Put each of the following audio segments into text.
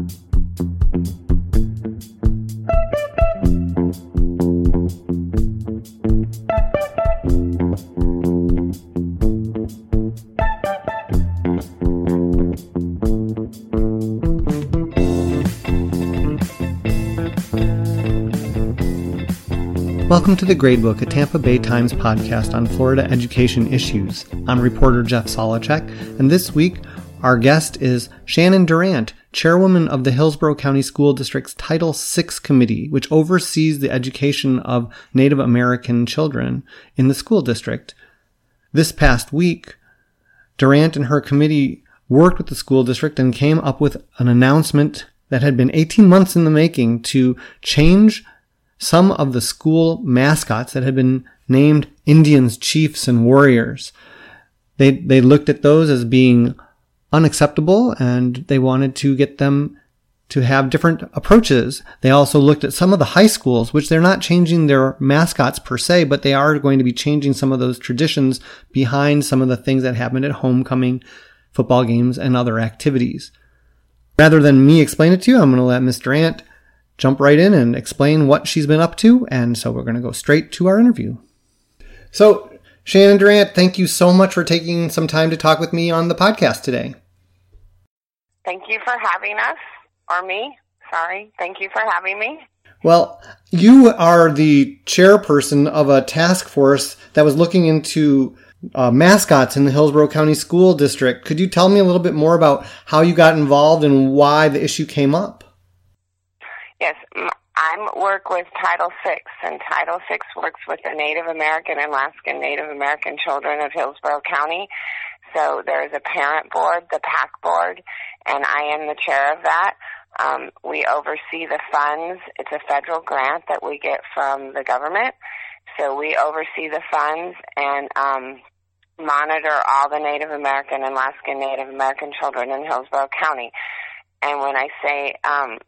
Welcome to The Gradebook, a Tampa Bay Times podcast on Florida education issues. I'm reporter Jeff Solochek, and this week our guest is Shannon Durant, chairwoman of the Hillsborough County School District's Title VI Committee, which oversees the education of Native American children in the school district. This past week, Durant and her committee worked with the school district and came up with an announcement that had been 18 months in the making to change some of the school mascots that had been named Indians, chiefs, and warriors. They, they looked at those as being unacceptable and they wanted to get them to have different approaches. They also looked at some of the high schools, which they're not changing their mascots per se, but they are going to be changing some of those traditions behind some of the things that happened at homecoming, football games, and other activities. Rather than me explain it to you, I'm going to let Miss Durant jump right in and explain what she's been up to. And so we're going to go straight to our interview. So, Shannon Durant, thank you so much for taking some time to talk with me on the podcast today. Thank you for having us, or me. Sorry. Thank you for having me. Well, you are the chairperson of a task force that was looking into uh, mascots in the Hillsborough County School District. Could you tell me a little bit more about how you got involved and why the issue came up? Yes, I work with Title VI, and Title VI works with the Native American and Alaskan Native American children of Hillsborough County. So there's a parent board, the PAC board, and I am the chair of that. Um, we oversee the funds. It's a federal grant that we get from the government. So we oversee the funds and um, monitor all the Native American and Alaskan Native American children in Hillsborough County. And when I say um,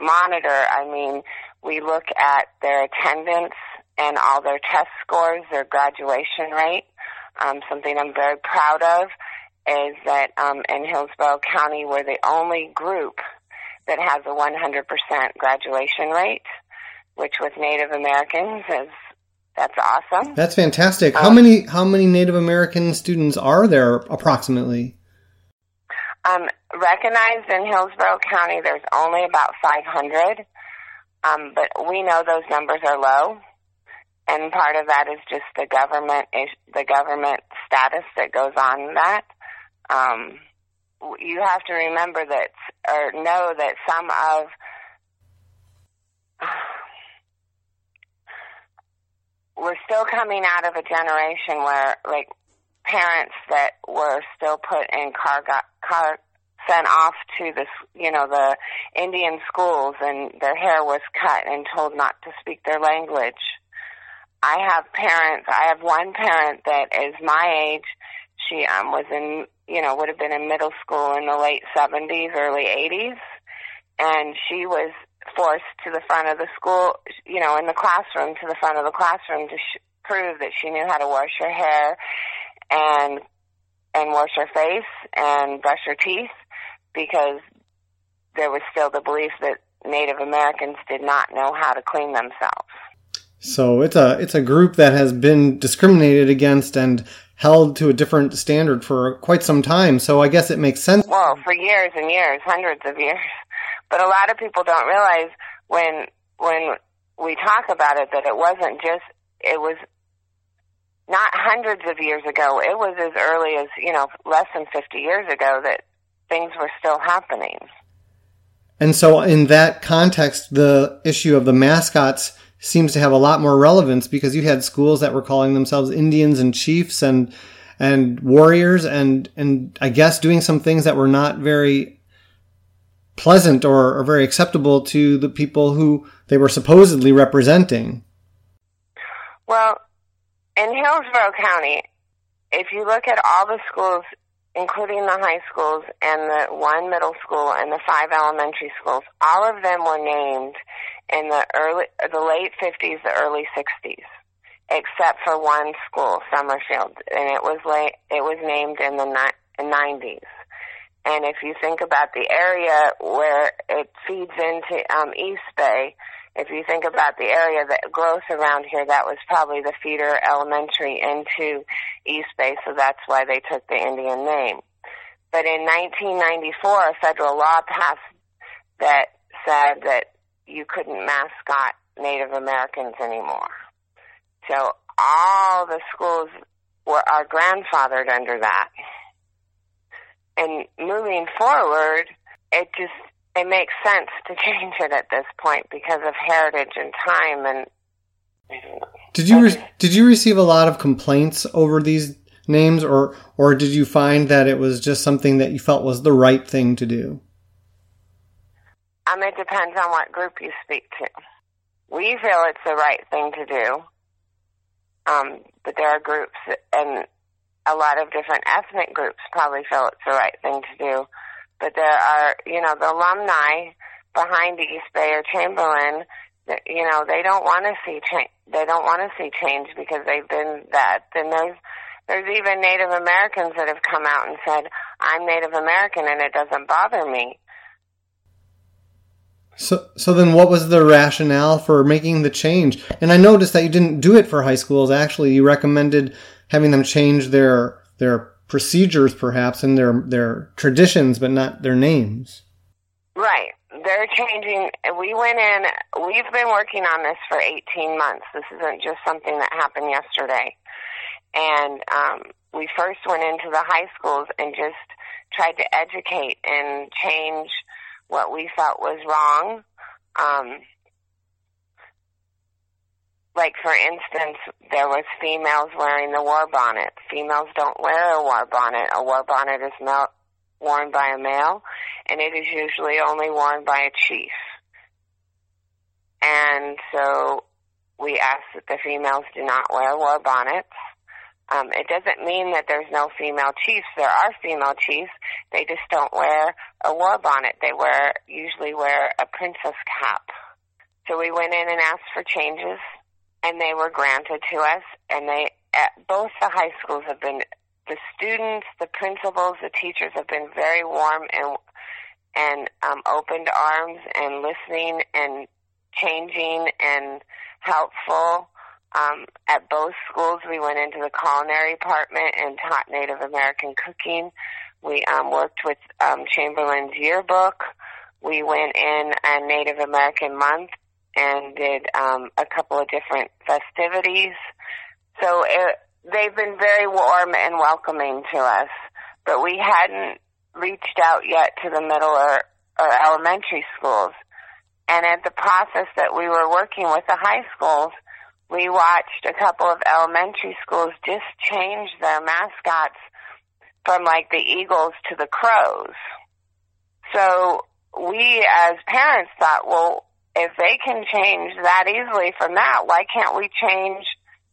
monitor, I mean, we look at their attendance and all their test scores, their graduation rate. Um, something I'm very proud of is that um, in Hillsborough County, we're the only group that has a 100% graduation rate, which with Native Americans is that's awesome. That's fantastic. How um, many how many Native American students are there approximately? Um, recognized in Hillsborough County, there's only about 500, um, but we know those numbers are low, and part of that is just the government the government status that goes on that. Um, you have to remember that or know that some of we're still coming out of a generation where like parents that were still put in car got, car sent off to the you know the Indian schools and their hair was cut and told not to speak their language. I have parents. I have one parent that is my age. She um was in you know would have been in middle school in the late seventies, early eighties, and she was forced to the front of the school, you know, in the classroom to the front of the classroom to sh- prove that she knew how to wash her hair and and wash her face and brush her teeth because there was still the belief that Native Americans did not know how to clean themselves. So it's a it's a group that has been discriminated against and held to a different standard for quite some time. So I guess it makes sense. Well, for years and years, hundreds of years. But a lot of people don't realize when when we talk about it that it wasn't just it was not hundreds of years ago. It was as early as, you know, less than 50 years ago that things were still happening. And so, in that context, the issue of the mascots seems to have a lot more relevance because you had schools that were calling themselves Indians and chiefs and and warriors and and I guess doing some things that were not very pleasant or, or very acceptable to the people who they were supposedly representing. Well, in Hillsborough County, if you look at all the schools, including the high schools and the one middle school and the five elementary schools, all of them were named in the early, the late 50s, the early 60s, except for one school, Summerfield, and it was late, it was named in the ni- 90s. And if you think about the area where it feeds into um, East Bay, if you think about the area that growth around here, that was probably the feeder elementary into East Bay, so that's why they took the Indian name. But in 1994, a federal law passed that said that you couldn't mascot Native Americans anymore. So all the schools were are grandfathered under that. And moving forward, it just it makes sense to change it at this point because of heritage and time and did you re- did you receive a lot of complaints over these names or or did you find that it was just something that you felt was the right thing to do um it depends on what group you speak to we feel it's the right thing to do um but there are groups and a lot of different ethnic groups probably feel it's the right thing to do but there are, you know, the alumni behind East Bay or Chamberlain, you know, they don't want to see change. They don't want to see change because they've been that. Then there's there's even Native Americans that have come out and said, "I'm Native American and it doesn't bother me." So, so then, what was the rationale for making the change? And I noticed that you didn't do it for high schools. Actually, you recommended having them change their their procedures perhaps and their their traditions but not their names. Right. They're changing. We went in we've been working on this for 18 months. This isn't just something that happened yesterday. And um, we first went into the high schools and just tried to educate and change what we felt was wrong um, like for instance, there was females wearing the war bonnet. Females don't wear a war bonnet. A war bonnet is not worn by a male, and it is usually only worn by a chief. And so we ask that the females do not wear war bonnets. Um, it doesn't mean that there's no female chiefs. There are female chiefs. They just don't wear a war bonnet. They wear usually wear a princess cap. So we went in and asked for changes and they were granted to us. And they, at both the high schools have been, the students, the principals, the teachers have been very warm and and um, opened arms and listening and changing and helpful. Um, at both schools, we went into the culinary department and taught Native American cooking. We um, worked with um, Chamberlain's yearbook. We went in a Native American month and did um, a couple of different festivities. So it, they've been very warm and welcoming to us, but we hadn't reached out yet to the middle or, or elementary schools. And at the process that we were working with the high schools, we watched a couple of elementary schools just change their mascots from like the eagles to the crows. So we as parents thought, well, if they can change that easily from that, why can't we change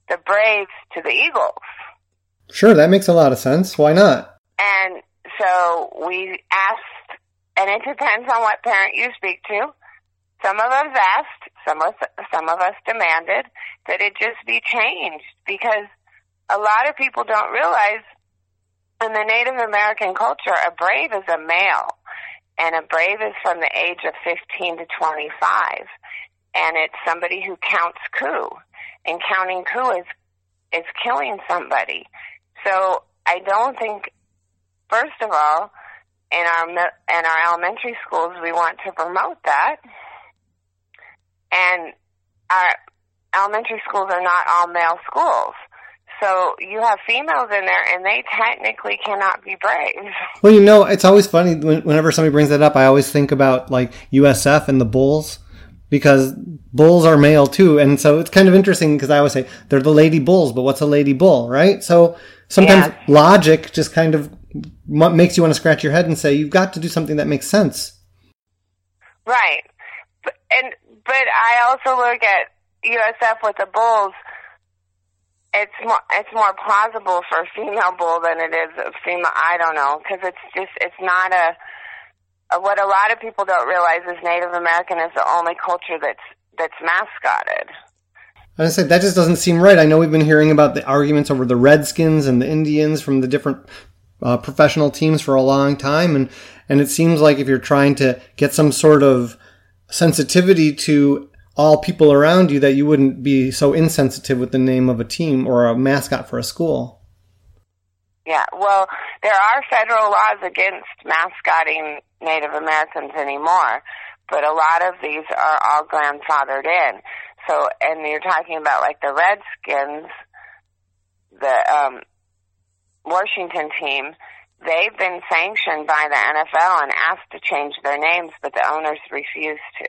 the Braves to the Eagles? Sure, that makes a lot of sense. Why not? And so we asked, and it depends on what parent you speak to. Some of us asked, some of some of us demanded that it just be changed because a lot of people don't realize in the Native American culture, a brave is a male and a brave is from the age of 15 to 25 and it's somebody who counts coup and counting coup is is killing somebody. So i don't think first of all in our in our elementary schools we want to promote that and our elementary schools are not all male schools so you have females in there, and they technically cannot be brave. Well, you know, it's always funny whenever somebody brings that up. I always think about like USF and the Bulls because bulls are male too, and so it's kind of interesting because I always say they're the lady bulls, but what's a lady bull, right? So sometimes yeah. logic just kind of makes you want to scratch your head and say you've got to do something that makes sense. Right, and but I also look at USF with the bulls it's more it's more plausible for a female bull than it is a female. I don't know because it's just it's not a. What a lot of people don't realize is Native American is the only culture that's that's mascotted. I said that just doesn't seem right. I know we've been hearing about the arguments over the Redskins and the Indians from the different uh, professional teams for a long time, and and it seems like if you're trying to get some sort of sensitivity to all people around you, that you wouldn't be so insensitive with the name of a team or a mascot for a school. Yeah, well, there are federal laws against mascotting Native Americans anymore, but a lot of these are all grandfathered in. So, and you're talking about like the Redskins, the um, Washington team, they've been sanctioned by the NFL and asked to change their names, but the owners refuse to.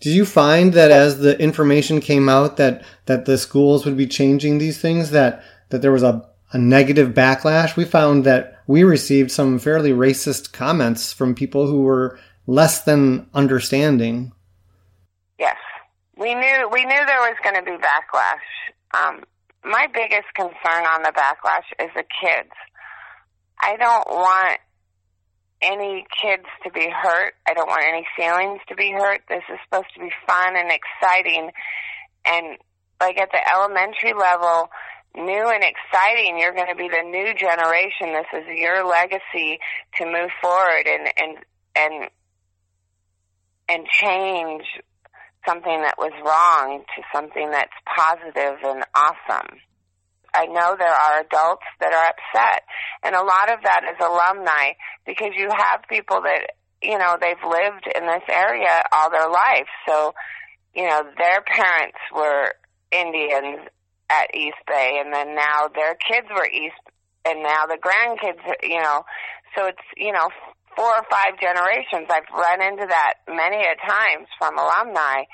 Did you find that as the information came out that that the schools would be changing these things that that there was a, a negative backlash? We found that we received some fairly racist comments from people who were less than understanding. Yes, we knew we knew there was going to be backlash. Um, my biggest concern on the backlash is the kids. I don't want any kids to be hurt. I don't want any feelings to be hurt. This is supposed to be fun and exciting. And like at the elementary level, new and exciting. You're going to be the new generation. This is your legacy to move forward and, and, and, and change something that was wrong to something that's positive and awesome. I know there are adults that are upset, and a lot of that is alumni because you have people that you know they've lived in this area all their life, so you know their parents were Indians at East Bay, and then now their kids were East, and now the grandkids, you know, so it's you know four or five generations. I've run into that many a times from alumni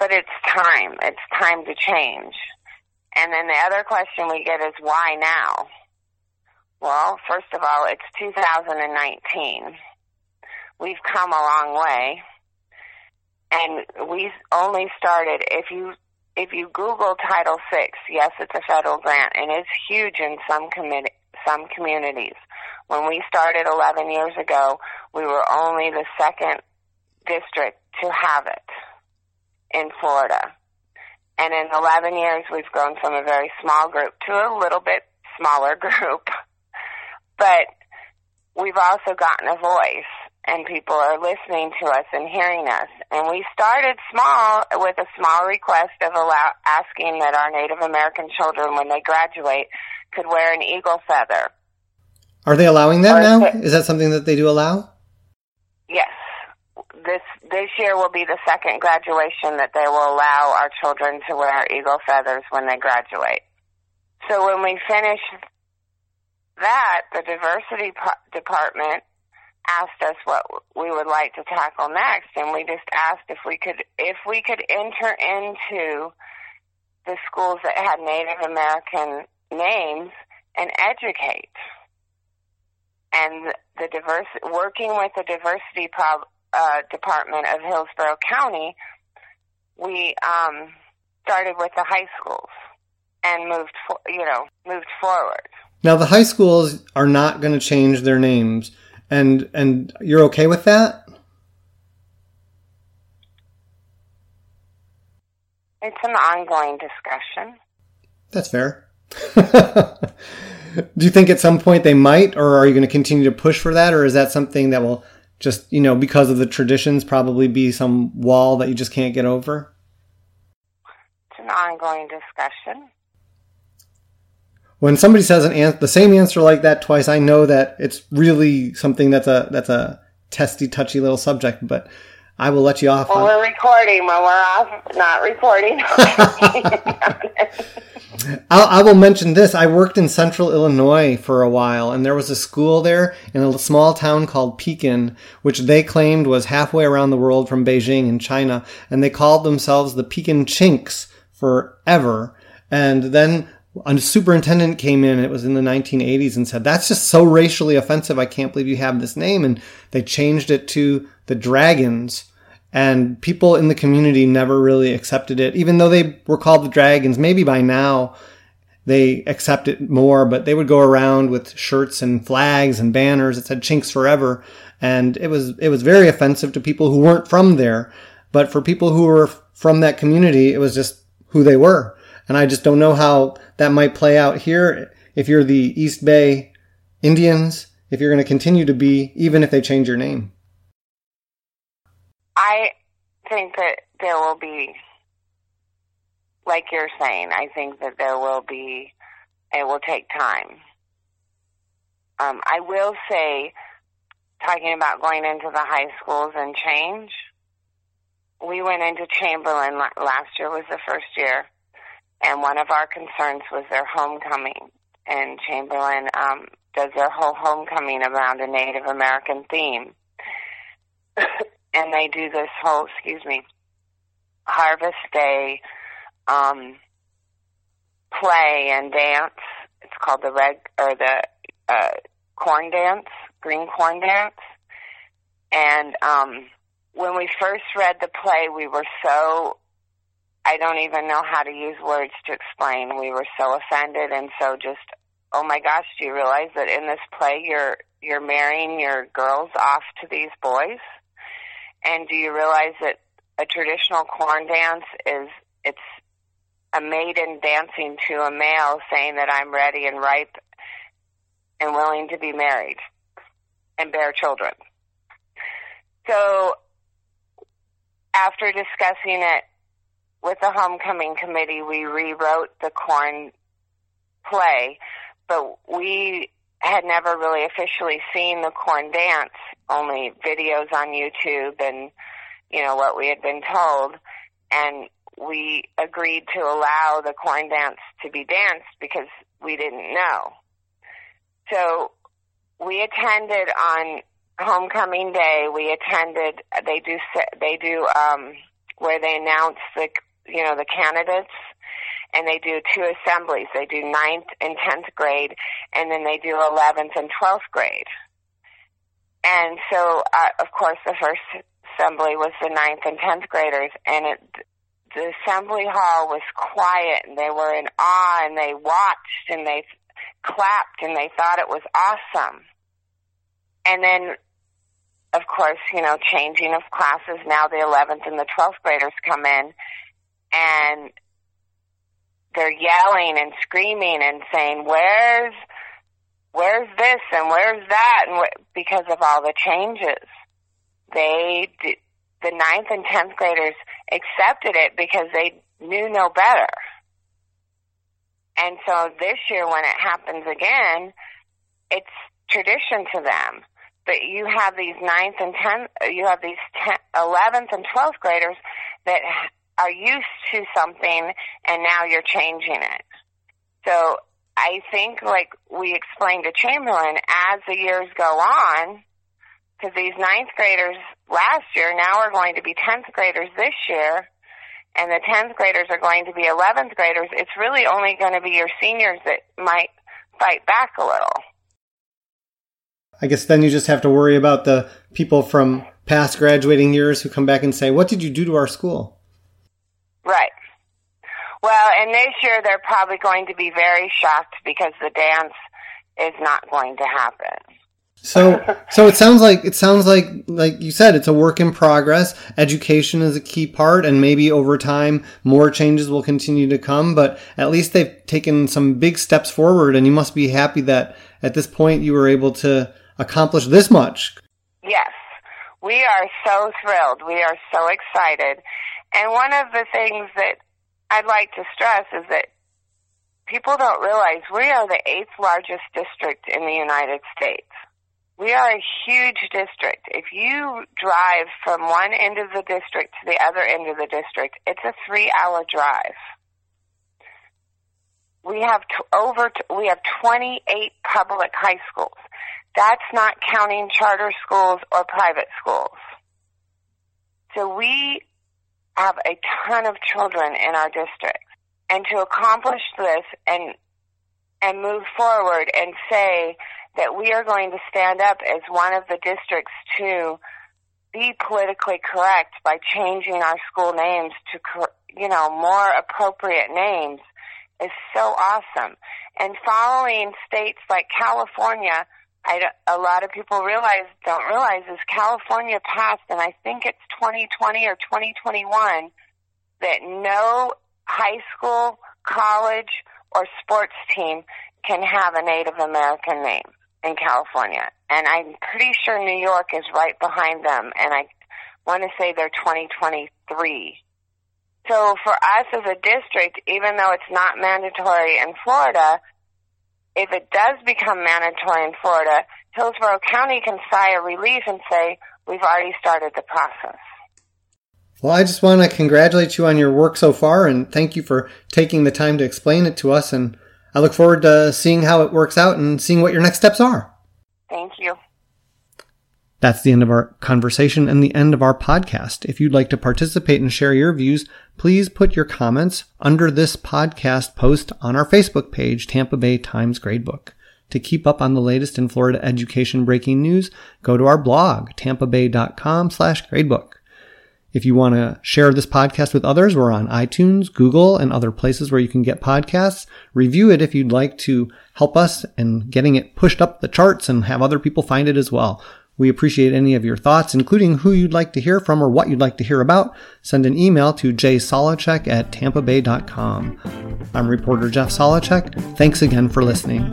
but it's time. It's time to change. And then the other question we get is why now? Well, first of all, it's 2019. We've come a long way. And we only started, if you, if you Google Title VI, yes, it's a federal grant and it's huge in some commit, some communities. When we started 11 years ago, we were only the second district to have it in Florida. And in 11 years, we've grown from a very small group to a little bit smaller group. but we've also gotten a voice and people are listening to us and hearing us. And we started small with a small request of allow, asking that our Native American children, when they graduate, could wear an eagle feather. Are they allowing that or now? Is that something that they do allow? Yes this this year will be the second graduation that they will allow our children to wear eagle feathers when they graduate. So when we finish that, the diversity department asked us what we would like to tackle next, and we just asked if we could if we could enter into the schools that had Native American names and educate. And the diverse working with the diversity prob- uh, department of Hillsborough County, we um, started with the high schools and moved, for, you know, moved forward. Now the high schools are not going to change their names, and and you're okay with that? It's an ongoing discussion. That's fair. Do you think at some point they might, or are you going to continue to push for that, or is that something that will just you know because of the traditions probably be some wall that you just can't get over? It's an ongoing discussion. When somebody says an an- the same answer like that twice i know that it's really something that's a that's a testy touchy little subject but i will let you off well we're recording when we're off not recording I'll, I will mention this. I worked in central Illinois for a while, and there was a school there in a small town called Pekin, which they claimed was halfway around the world from Beijing in China, and they called themselves the Pekin Chinks forever. And then a superintendent came in, it was in the 1980s, and said, That's just so racially offensive. I can't believe you have this name. And they changed it to the Dragons and people in the community never really accepted it, even though they were called the dragons. Maybe by now they accept it more, but they would go around with shirts and flags and banners that said Chinks Forever. And it was, it was very offensive to people who weren't from there. But for people who were from that community, it was just who they were. And I just don't know how that might play out here if you're the East Bay Indians, if you're going to continue to be, even if they change your name. I think that there will be, like you're saying, I think that there will be, it will take time. Um, I will say, talking about going into the high schools and change, we went into Chamberlain last year was the first year, and one of our concerns was their homecoming. And Chamberlain um, does their whole homecoming around a Native American theme, and they do this whole, excuse me, Harvest Day um, play and dance. It's called the red or the uh, corn dance, green corn dance, and um, when we first read the play, we were so I don't even know how to use words to explain. We were so offended and so just oh my gosh, do you realize that in this play you're you're marrying your girls off to these boys? And do you realize that a traditional corn dance is it's a maiden dancing to a male saying that I'm ready and ripe and willing to be married and bear children. So after discussing it with the homecoming committee, we rewrote the corn play, but we had never really officially seen the corn dance, only videos on YouTube and, you know, what we had been told. And we agreed to allow the corn dance to be danced because we didn't know. So we attended on homecoming day. We attended. They do. They do um, where they announce the you know the candidates, and they do two assemblies. They do ninth and tenth grade, and then they do eleventh and twelfth grade. And so, uh, of course, the first assembly was the ninth and tenth graders, and it, the assembly hall was quiet, and they were in awe, and they watched, and they clapped and they thought it was awesome. And then, of course, you know, changing of classes, now the 11th and the 12th graders come in and they're yelling and screaming and saying, where's, where's this and where's that? And wh- because of all the changes, they, the ninth and 10th graders accepted it because they knew no better. And so this year when it happens again, it's tradition to them. But you have these ninth and tenth, you have these eleventh and twelfth graders that are used to something, and now you're changing it. So I think, like we explained to Chamberlain, as the years go on, because these ninth graders last year now are going to be tenth graders this year and the 10th graders are going to be 11th graders, it's really only going to be your seniors that might fight back a little. I guess then you just have to worry about the people from past graduating years who come back and say, What did you do to our school? Right. Well, and this year they're probably going to be very shocked because the dance is not going to happen. So, so it sounds like it sounds like like you said, it's a work in progress. Education is a key part, and maybe over time more changes will continue to come. But at least they've taken some big steps forward, and you must be happy that at this point you were able to accomplish this much. Yes, we are so thrilled. We are so excited, and one of the things that I'd like to stress is that people don't realize we are the eighth largest district in the United States. We are a huge district. If you drive from one end of the district to the other end of the district, it's a three hour drive. We have t- over, t- we have 28 public high schools. That's not counting charter schools or private schools. So we have a ton of children in our district. And to accomplish this and, and move forward and say that we are going to stand up as one of the districts to be politically correct by changing our school names to, you know, more appropriate names is so awesome. And following states like California, I, a lot of people realize, don't realize is California passed, and I think it's 2020 or 2021, that no high school college or sports team can have a Native American name in California. And I'm pretty sure New York is right behind them. And I want to say they're 2023. So for us as a district, even though it's not mandatory in Florida, if it does become mandatory in Florida, Hillsborough County can sigh a relief and say, we've already started the process. Well, I just want to congratulate you on your work so far and thank you for taking the time to explain it to us. And I look forward to seeing how it works out and seeing what your next steps are. Thank you. That's the end of our conversation and the end of our podcast. If you'd like to participate and share your views, please put your comments under this podcast post on our Facebook page, Tampa Bay Times Gradebook. To keep up on the latest in Florida education breaking news, go to our blog, tampabay.com slash gradebook. If you want to share this podcast with others, we're on iTunes, Google, and other places where you can get podcasts. Review it if you'd like to help us in getting it pushed up the charts and have other people find it as well. We appreciate any of your thoughts, including who you'd like to hear from or what you'd like to hear about. Send an email to jsolochek at tampabay.com. I'm reporter Jeff Solochek. Thanks again for listening.